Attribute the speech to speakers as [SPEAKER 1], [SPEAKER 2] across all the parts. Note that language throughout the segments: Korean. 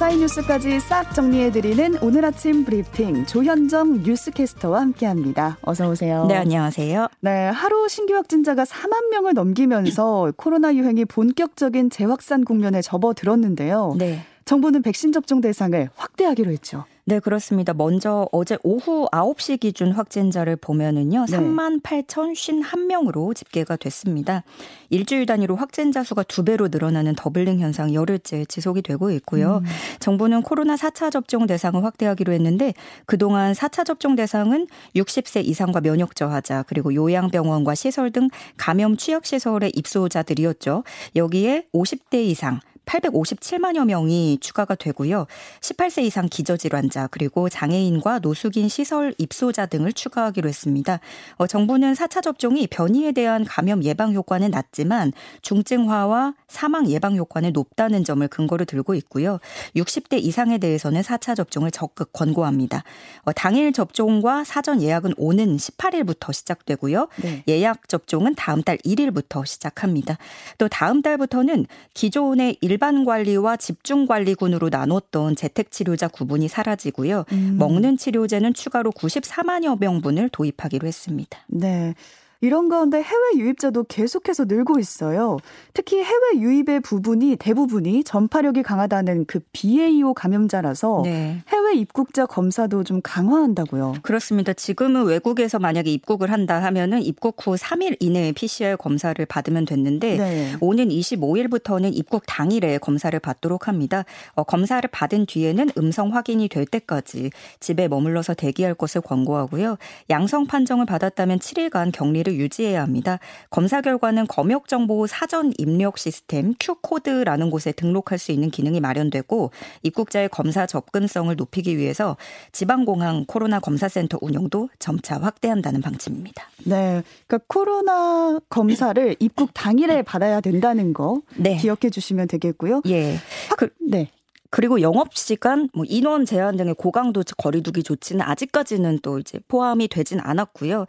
[SPEAKER 1] 밤사이 뉴스까지 싹 정리해드리는 오늘 아침 브리핑 조현정 뉴스캐스터와 함께합니다. 어서 오세요.
[SPEAKER 2] 네, 안녕하세요.
[SPEAKER 1] 네, 하루 신규 확진자가 4만 명을 넘기면서 코로나 유행이 본격적인 재확산 국면에 접어들었는데요. 네. 정부는 백신 접종 대상을 확대하기로 했죠.
[SPEAKER 2] 네, 그렇습니다. 먼저 어제 오후 9시 기준 확진자를 보면은요. 네. 3만 8,051명으로 집계가 됐습니다. 일주일 단위로 확진자 수가 두 배로 늘어나는 doubling 현상 열흘째 지속이 되고 있고요. 음. 정부는 코로나 4차 접종 대상을 확대하기로 했는데 그동안 4차 접종 대상은 60세 이상과 면역 저하자 그리고 요양병원과 시설 등 감염 취약 시설의 입소자들이었죠. 여기에 50대 이상 857만여 명이 추가가 되고요. 18세 이상 기저질환자 그리고 장애인과 노숙인 시설 입소자 등을 추가하기로 했습니다. 어, 정부는 4차 접종이 변이에 대한 감염 예방 효과는 낮지만 중증화와 사망 예방 효과는 높다는 점을 근거로 들고 있고요. 60대 이상에 대해서는 4차 접종을 적극 권고합니다. 어, 당일 접종과 사전 예약은 오는 18일부터 시작되고요. 네. 예약 접종은 다음 달 1일부터 시작합니다. 또 다음 달부터는 기존의 일 일반 관리와 집중 관리군으로 나눴던 재택 치료자 구분이 사라지고요. 음. 먹는 치료제는 추가로 94만여 명분을 도입하기로 했습니다.
[SPEAKER 1] 네. 이런 가운데 해외 유입자도 계속해서 늘고 있어요. 특히 해외 유입의 부분이 대부분이 전파력이 강하다는 그 BA.5 감염자라서 네. 해외 입국자 검사도 좀 강화한다고요.
[SPEAKER 2] 그렇습니다. 지금은 외국에서 만약에 입국을 한다 하면은 입국 후 3일 이내에 PCR 검사를 받으면 됐는데 네. 오는 25일부터는 입국 당일에 검사를 받도록 합니다. 어, 검사를 받은 뒤에는 음성 확인이 될 때까지 집에 머물러서 대기할 것을 권고하고요. 양성 판정을 받았다면 7일간 격리를 정보를 유지해야 합니다. 검사 결과는 검역 정보 사전 입력 시스템 Q코드라는 곳에 등록할 수 있는 기능이 마련되고 입국자의 검사 접근성을 높이기 위해서 지방공항 코로나 검사센터 운영도 점차 확대한다는 방침입니다.
[SPEAKER 1] 네. 그러니까 코로나 검사를 입국 당일에 받아야 된다는 거 네. 기억해 주시면 되겠고요.
[SPEAKER 2] 예. 그, 네. 그리고 영업 시간, 뭐 인원 제한 등의 고강도 거리두기 조치는 아직까지는 또 이제 포함이 되진 않았고요.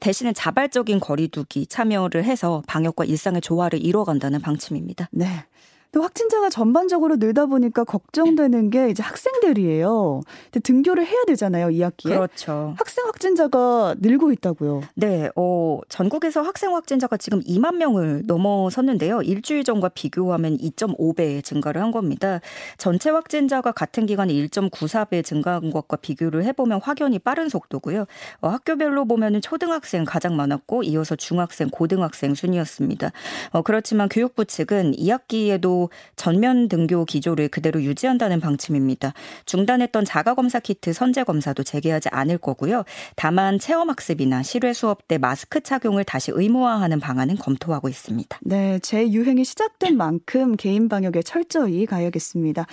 [SPEAKER 2] 대신에 자발적인 거리두기 참여를 해서 방역과 일상의 조화를 이뤄간다는 방침입니다.
[SPEAKER 1] 네. 또 확진자가 전반적으로 늘다 보니까 걱정되는 게 이제 학생들이에요. 근데 등교를 해야 되잖아요, 2학기에.
[SPEAKER 2] 그렇죠.
[SPEAKER 1] 학생 확진자가 늘고 있다고요.
[SPEAKER 2] 네, 어, 전국에서 학생 확진자가 지금 2만 명을 넘어섰는데요. 일주일 전과 비교하면 2.5배 증가를 한 겁니다. 전체 확진자가 같은 기간에 1.94배 증가한 것과 비교를 해보면 확연히 빠른 속도고요. 어, 학교별로 보면은 초등학생 가장 많았고 이어서 중학생, 고등학생 순이었습니다. 어, 그렇지만 교육부 측은 2학기에도 전면 등교 기조를 그대로 유지한다는 방침입니다. 중단했던 자가 검사 키트 선제 검사도 재개하지 않을 거고요. 다만 체험 학습이나 실외 수업 때 마스크 착용을 다시 의무화하는 방안은 검토하고 있습니다.
[SPEAKER 1] 네, 재유행이 시작된 만큼 개인 방역에 철저히 가야겠습니다.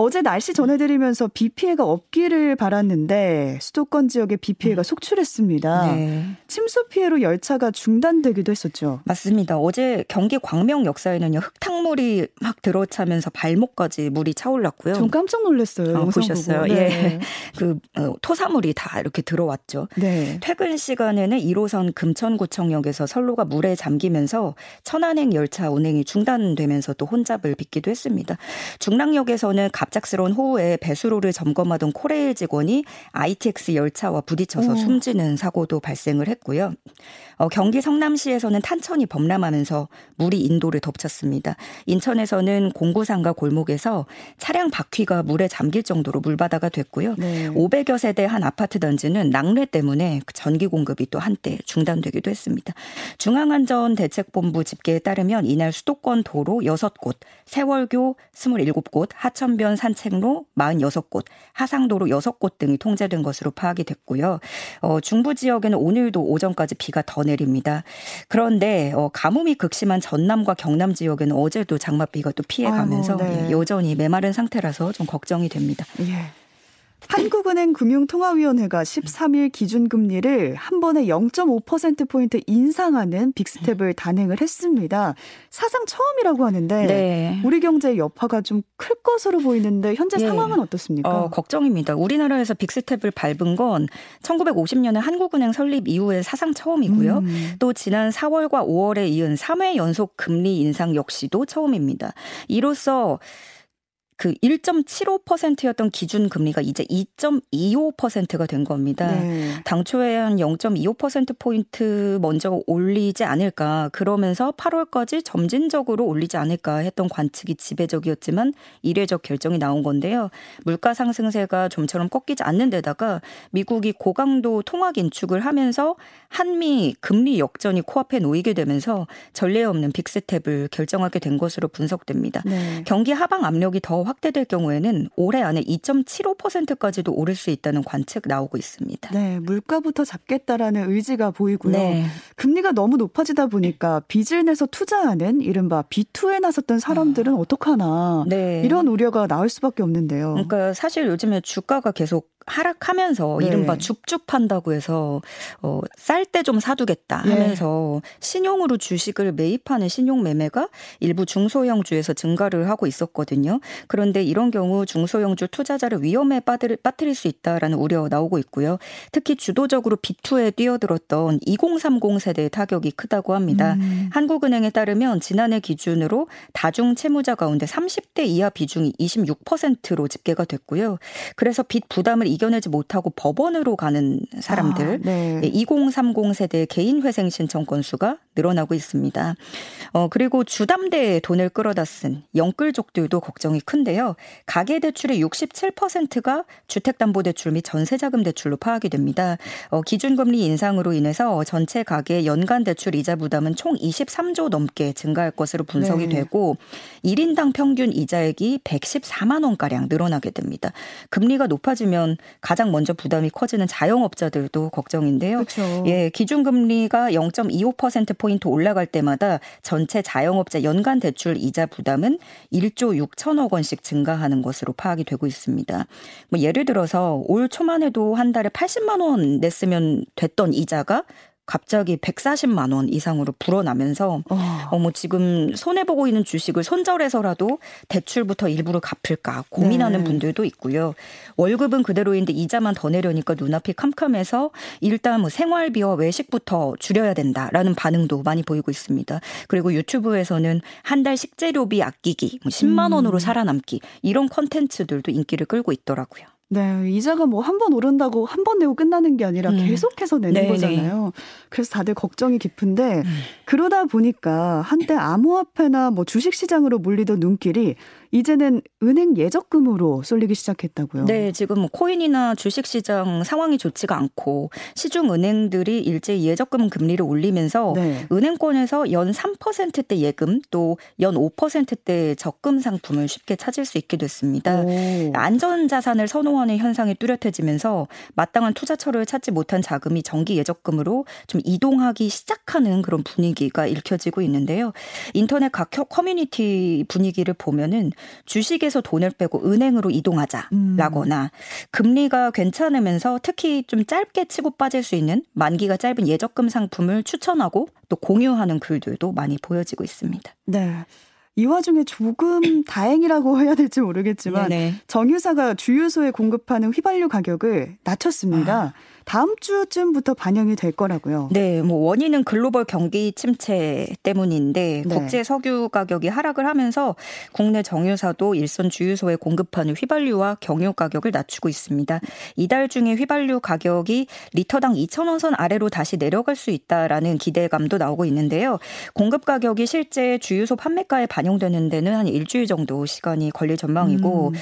[SPEAKER 1] 어제 날씨 전해드리면서 비 피해가 없기를 바랐는데 수도권 지역에 비 피해가 음. 속출했습니다. 네. 침수 피해로 열차가 중단되기도 했었죠.
[SPEAKER 2] 맞습니다. 어제 경기 광명 역사에는요 흙탕물이 막 들어차면서 발목까지 물이 차올랐고요.
[SPEAKER 1] 전 깜짝 놀랐어요. 아,
[SPEAKER 2] 보셨어요? 네. 예. 그 어, 토사물이 다 이렇게 들어왔죠. 네. 퇴근 시간에는 1호선 금천구청역에서 선로가 물에 잠기면서 천안행 열차 운행이 중단되면서 또 혼잡을 빚기도 했습니다. 중랑역에서는 갑 갑작스러운 호우에 배수로를 점검하던 코레일 직원이 ITX 열차와 부딪혀서 오. 숨지는 사고도 발생을 했고요. 어, 경기 성남시에서는 탄천이 범람하면서 물이 인도를 덮쳤습니다. 인천에서는 공구상가 골목에서 차량 바퀴가 물에 잠길 정도로 물바다가 됐고요. 네. 500여 세대 한 아파트 단지는 낙뢰 때문에 그 전기 공급이 또 한때 중단되기도 했습니다. 중앙안전대책본부 집계에 따르면 이날 수도권 도로 6곳, 세월교 27곳, 하천변 산책로 46곳, 하상도로 6곳 등이 통제된 것으로 파악이 됐고요. 어, 중부 지역에는 오늘도 오전까지 비가 더 내립니다. 그런데 어, 가뭄이 극심한 전남과 경남 지역에는 어제도 장맛비가 또 피해가면서 아이고, 네. 여전히 메마른 상태라서 좀 걱정이 됩니다.
[SPEAKER 1] 예. 한국은행 금융통화위원회가 13일 기준금리를 한 번에 0.5%포인트 인상하는 빅스텝을 단행을 했습니다. 사상 처음이라고 하는데 네. 우리 경제의 여파가 좀 클 것으로 보이는데 현재 네. 상황은 어떻습니까?
[SPEAKER 2] 어, 걱정입니다. 우리나라에서 빅스텝을 밟은 건 1950년에 한국은행 설립 이후에 사상 처음이고요. 음. 또 지난 4월과 5월에 이은 3회 연속 금리 인상 역시도 처음입니다. 이로써 그 1.75%였던 기준 금리가 이제 2.25%가 된 겁니다. 네. 당초에 한 0.25% 포인트 먼저 올리지 않을까 그러면서 8월까지 점진적으로 올리지 않을까 했던 관측이 지배적이었지만 이례적 결정이 나온 건데요. 물가 상승세가 좀처럼 꺾이지 않는 데다가 미국이 고강도 통화 긴축을 하면서 한미 금리 역전이 코앞에 놓이게 되면서 전례 없는 빅스텝을 결정하게 된 것으로 분석됩니다. 네. 경기 하방 압력이 더 확대될 경우에는 올해 안에 2.75%까지도 오를 수 있다는 관측 나오고 있습니다.
[SPEAKER 1] 네, 물가부터 잡겠다라는 의지가 보이고요. 네. 금리가 너무 높아지다 보니까 빚을 내서 투자하는 이른바 B2에 나섰던 사람들은 아. 어떡하나 네. 이런 우려가 나올 수밖에 없는데요.
[SPEAKER 2] 그러니까 사실 요즘에 주가가 계속 하락하면서 네. 이른바 줍줍한다고 해서 어, 쌀 때 좀 사두겠다 네. 하면서 네. 신용으로 주식을 매입하는 신용 매매가 일부 중소형 주에서 증가를 하고 있었거든요. 그 런데 이런 경우 중소형주 투자자를 위험에 빠뜨릴, 빠뜨릴 수 있다라는 우려 나오고 있고요. 특히 주도적으로 B2에 뛰어들었던 2030 세대의 타격이 크다고 합니다. 음. 한국은행에 따르면 지난해 기준으로 다중 채무자 가운데 30대 이하 비중이 26%로 집계가 됐고요. 그래서 빚 부담을 이겨내지 못하고 법원으로 가는 사람들 아, 네. 2030 세대 개인 회생 신청 건수가 늘어나고 있습니다. 어 그리고 주담대에 돈을 끌어다 쓴 영끌족들도 걱정이 큰데 요. 가계 대출의 67%가 주택담보대출 및 전세자금 대출로 파악이 됩니다. 어 기준금리 인상으로 인해서 전체 가계 연간 대출 이자 부담은 총 23조 넘게 증가할 것으로 분석이 네. 되고 1인당 평균 이자액이 114만 원 가량 늘어나게 됩니다. 금리가 높아지면 가장 먼저 부담이 커지는 자영업자들도 걱정인데요. 그렇죠. 예, 기준금리가 0.25% 포인트 올라갈 때마다 전체 자영업자 연간 대출 이자 부담은 1조 6천억 원씩 증가하는 것으로 파악이 되고 있습니다. 뭐 예를 들어서 올 초만 해도 한 달에 80만 원 냈으면 됐던 이자가 갑자기 140만 원 이상으로 불어나면서 어. 어뭐 지금 손해 보고 있는 주식을 손절해서라도 대출부터 일부를 갚을까 고민하는 네. 분들도 있고요. 월급은 그대로인데 이자만 더 내려니까 눈앞이 캄캄해서 일단 뭐 생활비와 외식부터 줄여야 된다라는 반응도 많이 보이고 있습니다. 그리고 유튜브에서는 한 달 식재료비 아끼기, 뭐 10만 원으로 음. 살아남기 이런 컨텐츠들도 인기를 끌고 있더라고요.
[SPEAKER 1] 네, 이자가 뭐 한 번 오른다고 한 번 내고 끝나는 게 아니라 음. 계속해서 내는 네네. 거잖아요. 그래서 다들 걱정이 깊은데 음. 그러다 보니까 한때 암호화폐나 뭐 주식 시장으로 몰리던 눈길이 이제는 은행 예적금으로 쏠리기 시작했다고요.
[SPEAKER 2] 네, 지금 코인이나 주식 시장 상황이 좋지가 않고 시중 은행들이 일제히 예적금 금리를 올리면서 네. 은행권에서 연 3%대 예금 또 연 5%대 적금 상품을 쉽게 찾을 수 있게 됐습니다. 오. 안전 자산을 선호하는 현상이 뚜렷해지면서 마땅한 투자처를 찾지 못한 자금이 정기 예적금으로 좀 이동하기 시작하는 그런 분위기가 읽혀지고 있는데요. 인터넷 각 커뮤니티 분위기를 보면은 주식에서 돈을 빼고 은행으로 이동하자라거나 음. 금리가 괜찮으면서 특히 좀 짧게 치고 빠질 수 있는 만기가 짧은 예적금 상품을 추천하고 또 공유하는 글들도 많이 보여지고 있습니다.
[SPEAKER 1] 네. 이 와중에 조금 다행이라고 해야 될지 모르겠지만 네네. 정유사가 주유소에 공급하는 휘발유 가격을 낮췄습니다. 아. 다음 주쯤부터 반영이 될 거라고요.
[SPEAKER 2] 네, 뭐 원인은 글로벌 경기 침체 때문인데 네. 국제 석유 가격이 하락을 하면서 국내 정유사도 일선 주유소에 공급하는 휘발유와 경유 가격을 낮추고 있습니다. 이달 중에 휘발유 가격이 리터당 2,000원 선 아래로 다시 내려갈 수 있다라는 기대감도 나오고 있는데요. 공급 가격이 실제 주유소 판매가에 반영되는 데는 한 일주일 정도 시간이 걸릴 전망이고 음.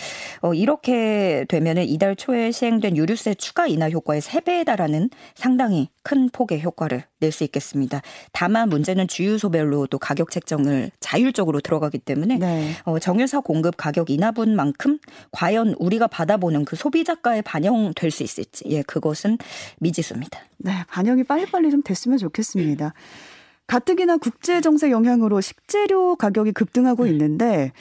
[SPEAKER 2] 어, 이렇게 되면은 이달 초에 시행된 유류세 추가 인하 효과의 3배 에 달하는 상당히 큰 폭의 효과를 낼 수 있겠습니다. 다만 문제는 주유소별로 또 가격 책정을 자율적으로 들어가기 때문에 네. 어, 정유사 공급 가격 인하분만큼 과연 우리가 받아보는 그 소비자가에 반영될 수 있을지 예 그것은 미지수입니다.
[SPEAKER 1] 네 반영이 빨리빨리 좀 됐으면 좋겠습니다. 가뜩이나 국제 정세 영향으로 식재료 가격이 급등하고 음. 있는데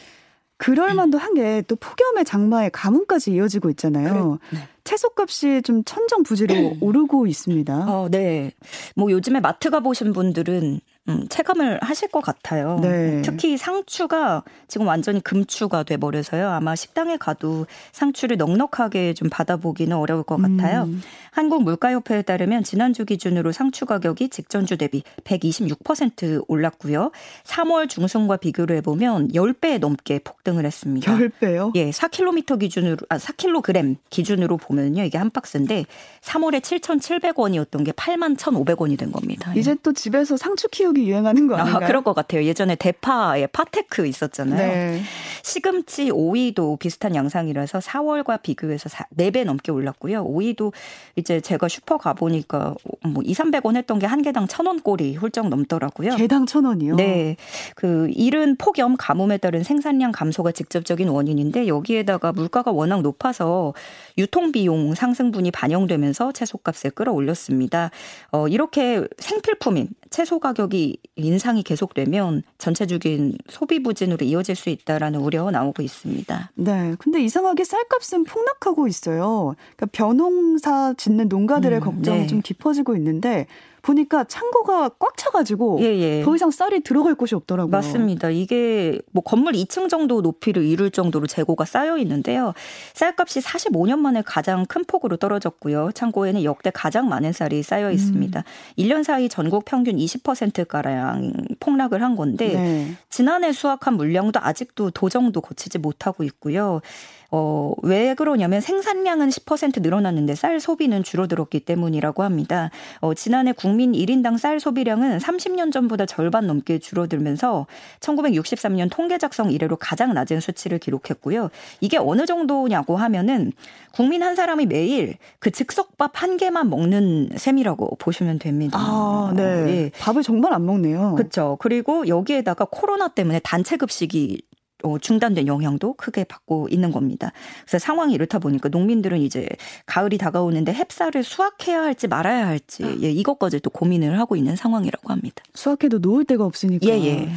[SPEAKER 1] 그럴 만도 한 게 또 폭염의 장마에 가뭄까지 이어지고 있잖아요. 그래, 네. 채소값이 좀 천정부지로 오르고 있습니다.
[SPEAKER 2] 어, 네. 뭐 요즘에 마트 가 보신 분들은 음, 체감을 하실 것 같아요. 네. 특히 상추가 지금 완전히 금추가 돼버려서요. 아마 식당에 가도 상추를 넉넉하게 좀 받아보기는 어려울 것 같아요. 음. 한국물가협회에 따르면 지난주 기준으로 상추 가격이 직전주 대비 126% 올랐고요. 3월 중순과 비교를 해보면 10배 넘게 폭등을 했습니다.
[SPEAKER 1] 10배요?
[SPEAKER 2] 예, 4km 기준으로, 아, 4kg 기준으로 보면요. 이게 한 박스인데 3월에 7,700원이었던 게 81,500원이 된 겁니다.
[SPEAKER 1] 이제 또 집에서 상추 키우기 유행하는 거 아닌가요?
[SPEAKER 2] 아, 그럴 것 같아요. 예전에 대파에 파테크 있었잖아요. 네. 시금치, 오이도 비슷한 양상이라서 4월과 비교해서 4배 넘게 올랐고요. 오이도 이제 제가 슈퍼 가보니까 뭐 2, 300원 했던 게 한 개당 천원 꼴이 훌쩍 넘더라고요.
[SPEAKER 1] 개당 천 원이요?
[SPEAKER 2] 네. 그 이른 폭염 가뭄에 따른 생산량 감소가 직접적인 원인인데 여기에다가 물가가 워낙 높아서 유통 비용 상승분이 반영되면서 채소값을 끌어올렸습니다. 어, 이렇게 생필품인 채소 가격이 인상이 계속되면 전체적인 소비 부진으로 이어질 수 있다라는 우려 나오고 있습니다.
[SPEAKER 1] 네. 근데 이상하게 쌀값은 폭락하고 있어요. 그러니까 벼농사 짓는 농가들의 음, 걱정이 네. 좀 깊어지고 있는데 보니까 창고가 꽉 차가지고 예, 예. 더 이상 쌀이 들어갈 곳이 없더라고요.
[SPEAKER 2] 맞습니다. 이게 뭐 건물 2층 정도 높이를 이룰 정도로 재고가 쌓여 있는데요. 쌀값이 45년 만에 가장 큰 폭으로 떨어졌고요. 창고에는 역대 가장 많은 쌀이 쌓여 있습니다. 음. 1년 사이 전국 평균 20%가량 폭락을 한 건데 네. 지난해 수확한 물량도 아직도 도정도 거치지 못하고 있고요. 어, 왜 그러냐면 생산량은 10% 늘어났는데 쌀 소비는 줄어들었기 때문이라고 합니다. 어, 지난해 국민 1인당 쌀 소비량은 30년 전보다 절반 넘게 줄어들면서 1963년 통계 작성 이래로 가장 낮은 수치를 기록했고요. 이게 어느 정도냐고 하면은 국민 한 사람이 매일 그 즉석밥 한 개만 먹는 셈이라고 보시면 됩니다.
[SPEAKER 1] 아, 네. 예. 밥을 정말 안 먹네요.
[SPEAKER 2] 그렇죠. 그리고 여기에다가 코로나 때문에 단체 급식이 어, 중단된 영향도 크게 받고 있는 겁니다. 그래서 상황이 이렇다 보니까 농민들은 이제 가을이 다가오는데 햅쌀을 수확해야 할지 말아야 할지 예, 이것까지 또 고민을 하고 있는 상황이라고 합니다.
[SPEAKER 1] 수확해도 놓을 데가 없으니까. 예, 예.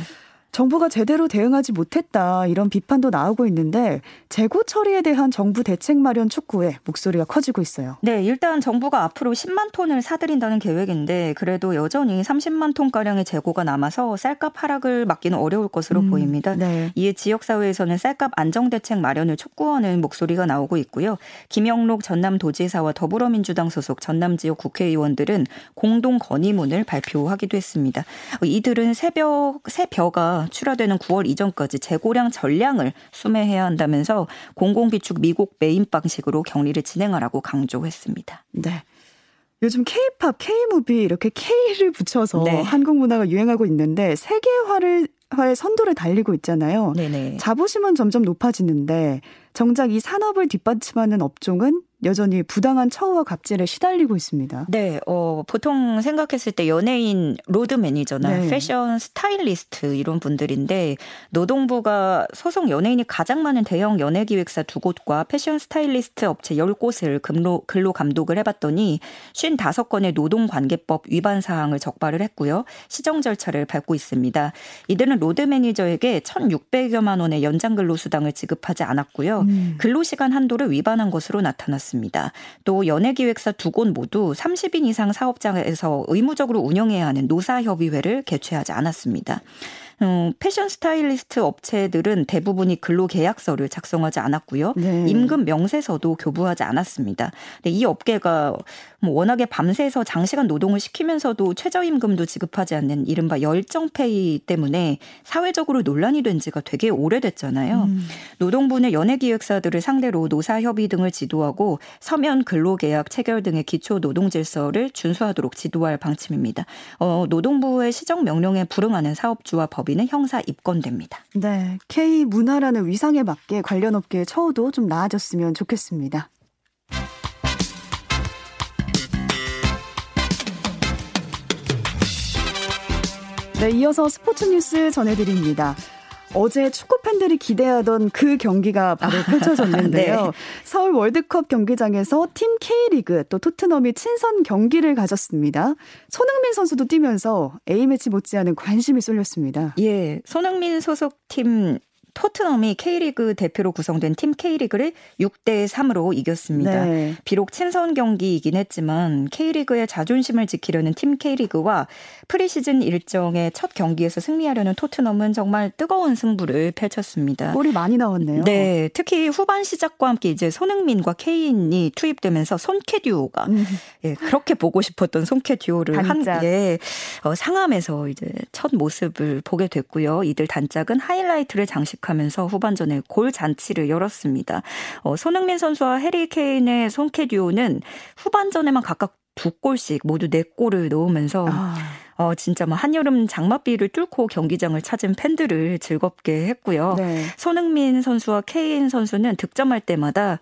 [SPEAKER 1] 정부가 제대로 대응하지 못했다 이런 비판도 나오고 있는데 재고 처리에 대한 정부 대책 마련 촉구에 목소리가 커지고 있어요.
[SPEAKER 2] 네, 일단 정부가 앞으로 10만 톤을 사들인다는 계획인데 그래도 여전히 30만 톤 가량의 재고가 남아서 쌀값 하락을 막기는 어려울 것으로 음, 보입니다. 네. 이에 지역 사회에서는 쌀값 안정 대책 마련을 촉구하는 목소리가 나오고 있고요. 김영록 전남도지사와 더불어민주당 소속 전남 지역 국회의원들은 공동 건의문을 발표하기도 했습니다. 이들은 새벽 새벽가 출하되는 9월 이전까지 재고량 전량을 수매해야 한다면서 공공비축 미국 메인 방식으로 격리를 진행하라고 강조했습니다.
[SPEAKER 1] 네. 요즘 K-팝, K-무비 이렇게 K를 붙여서 네. 한국 문화가 유행하고 있는데 세계화를 화의 선도를 달리고 있잖아요. 네네. 자부심은 점점 높아지는데 정작 이 산업을 뒷받침하는 업종은 여전히 부당한 처우와 갑질에 시달리고 있습니다.
[SPEAKER 2] 네, 어, 보통 생각했을 때 연예인 로드 매니저나 네. 패션 스타일리스트 이런 분들인데 노동부가 소속 연예인이 가장 많은 대형 연예 기획사 두 곳과 패션 스타일리스트 업체 10곳을 근로, 근로 감독을 해봤더니 55건의 노동관계법 위반 사항을 적발을 했고요. 시정 절차를 밟고 있습니다. 이들은 로드 매니저에게 1,600여만 원의 연장 근로 수당을 지급하지 않았고요. 음. 근로 시간 한도를 위반한 것으로 나타났습니다. 있습니다. 또 연예기획사 두 곳 모두 30인 이상 사업장에서 의무적으로 운영해야 하는 노사협의회를 개최하지 않았습니다. 음, 패션 스타일리스트 업체들은 대부분이 근로 계약서를 작성하지 않았고요. 네. 임금 명세서도 교부하지 않았습니다. 근데 이 업계가 뭐 워낙에 밤새서 장시간 노동을 시키면서도 최저임금도 지급하지 않는 이른바 열정페이 때문에 사회적으로 논란이 된 지가 되게 오래됐잖아요. 음. 노동부는 연예기획사들을 상대로 노사협의 등을 지도하고 서면 근로계약 체결 등의 기초 노동 질서를 준수하도록 지도할 방침입니다. 어, 노동부의 시정 명령에 불응하는 사업주와 법인 법인은 형사 입건됩니다.
[SPEAKER 1] 네. K 문화라는 위상에 맞게 관련 업계의 처우도 좀 나아졌으면 좋겠습니다. 네, 이어서 스포츠 뉴스 전해드립니다. 어제 축구 팬들이 기대하던 그 경기가 바로 아, 펼쳐졌는데요. 네. 서울 월드컵 경기장에서 팀 K리그 또 토트넘이 친선 경기를 가졌습니다. 손흥민 선수도 뛰면서 A매치 못지않은 관심이 쏠렸습니다.
[SPEAKER 2] 예, 손흥민 소속팀 토트넘이 K리그 대표로 구성된 팀 K리그를 6대 3으로 이겼습니다. 네. 비록 친선 경기이긴 했지만 K리그의 자존심을 지키려는 팀 K리그와 프리시즌 일정의 첫 경기에서 승리하려는 토트넘은 정말 뜨거운 승부를 펼쳤습니다.
[SPEAKER 1] 골이 많이 나왔네요.
[SPEAKER 2] 네, 특히 후반 시작과 함께 이제 손흥민과 케인이 투입되면서 손캐 듀오가 음. 예, 그렇게 보고 싶었던 손캐 듀오를 한 예, 어, 상암에서 이제 첫 모습을 보게 됐고요. 이들 단짝은 하이라이트를 장식 하면서 후반전에 골 잔치를 열었습니다. 어, 손흥민 선수와 해리 케인의 손캐 듀오는 후반전에만 각각 두 골씩 모두 네 골을 넣으면서 아. 어, 진짜 뭐 한여름 장맛비를 뚫고 경기장을 찾은 팬들을 즐겁게 했고요. 네. 손흥민 선수와 케인 선수는 득점할 때마다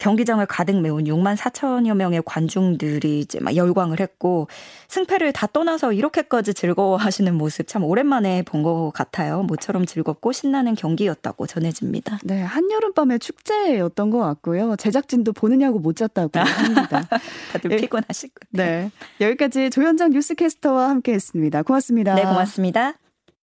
[SPEAKER 2] 경기장을 가득 메운 6만 4천여 명의 관중들이 이제 막 열광을 했고 승패를 다 떠나서 이렇게까지 즐거워하시는 모습 참 오랜만에 본 것 같아요. 모처럼 즐겁고 신나는 경기였다고 전해집니다.
[SPEAKER 1] 네, 한여름 밤의 축제였던 것 같고요. 제작진도 보느냐고 못 잤다고 합니다.
[SPEAKER 2] 다들 피곤하실 거예요.
[SPEAKER 1] 네, 여기까지 조현정 뉴스캐스터와 함께했습니다. 고맙습니다.
[SPEAKER 2] 네, 고맙습니다.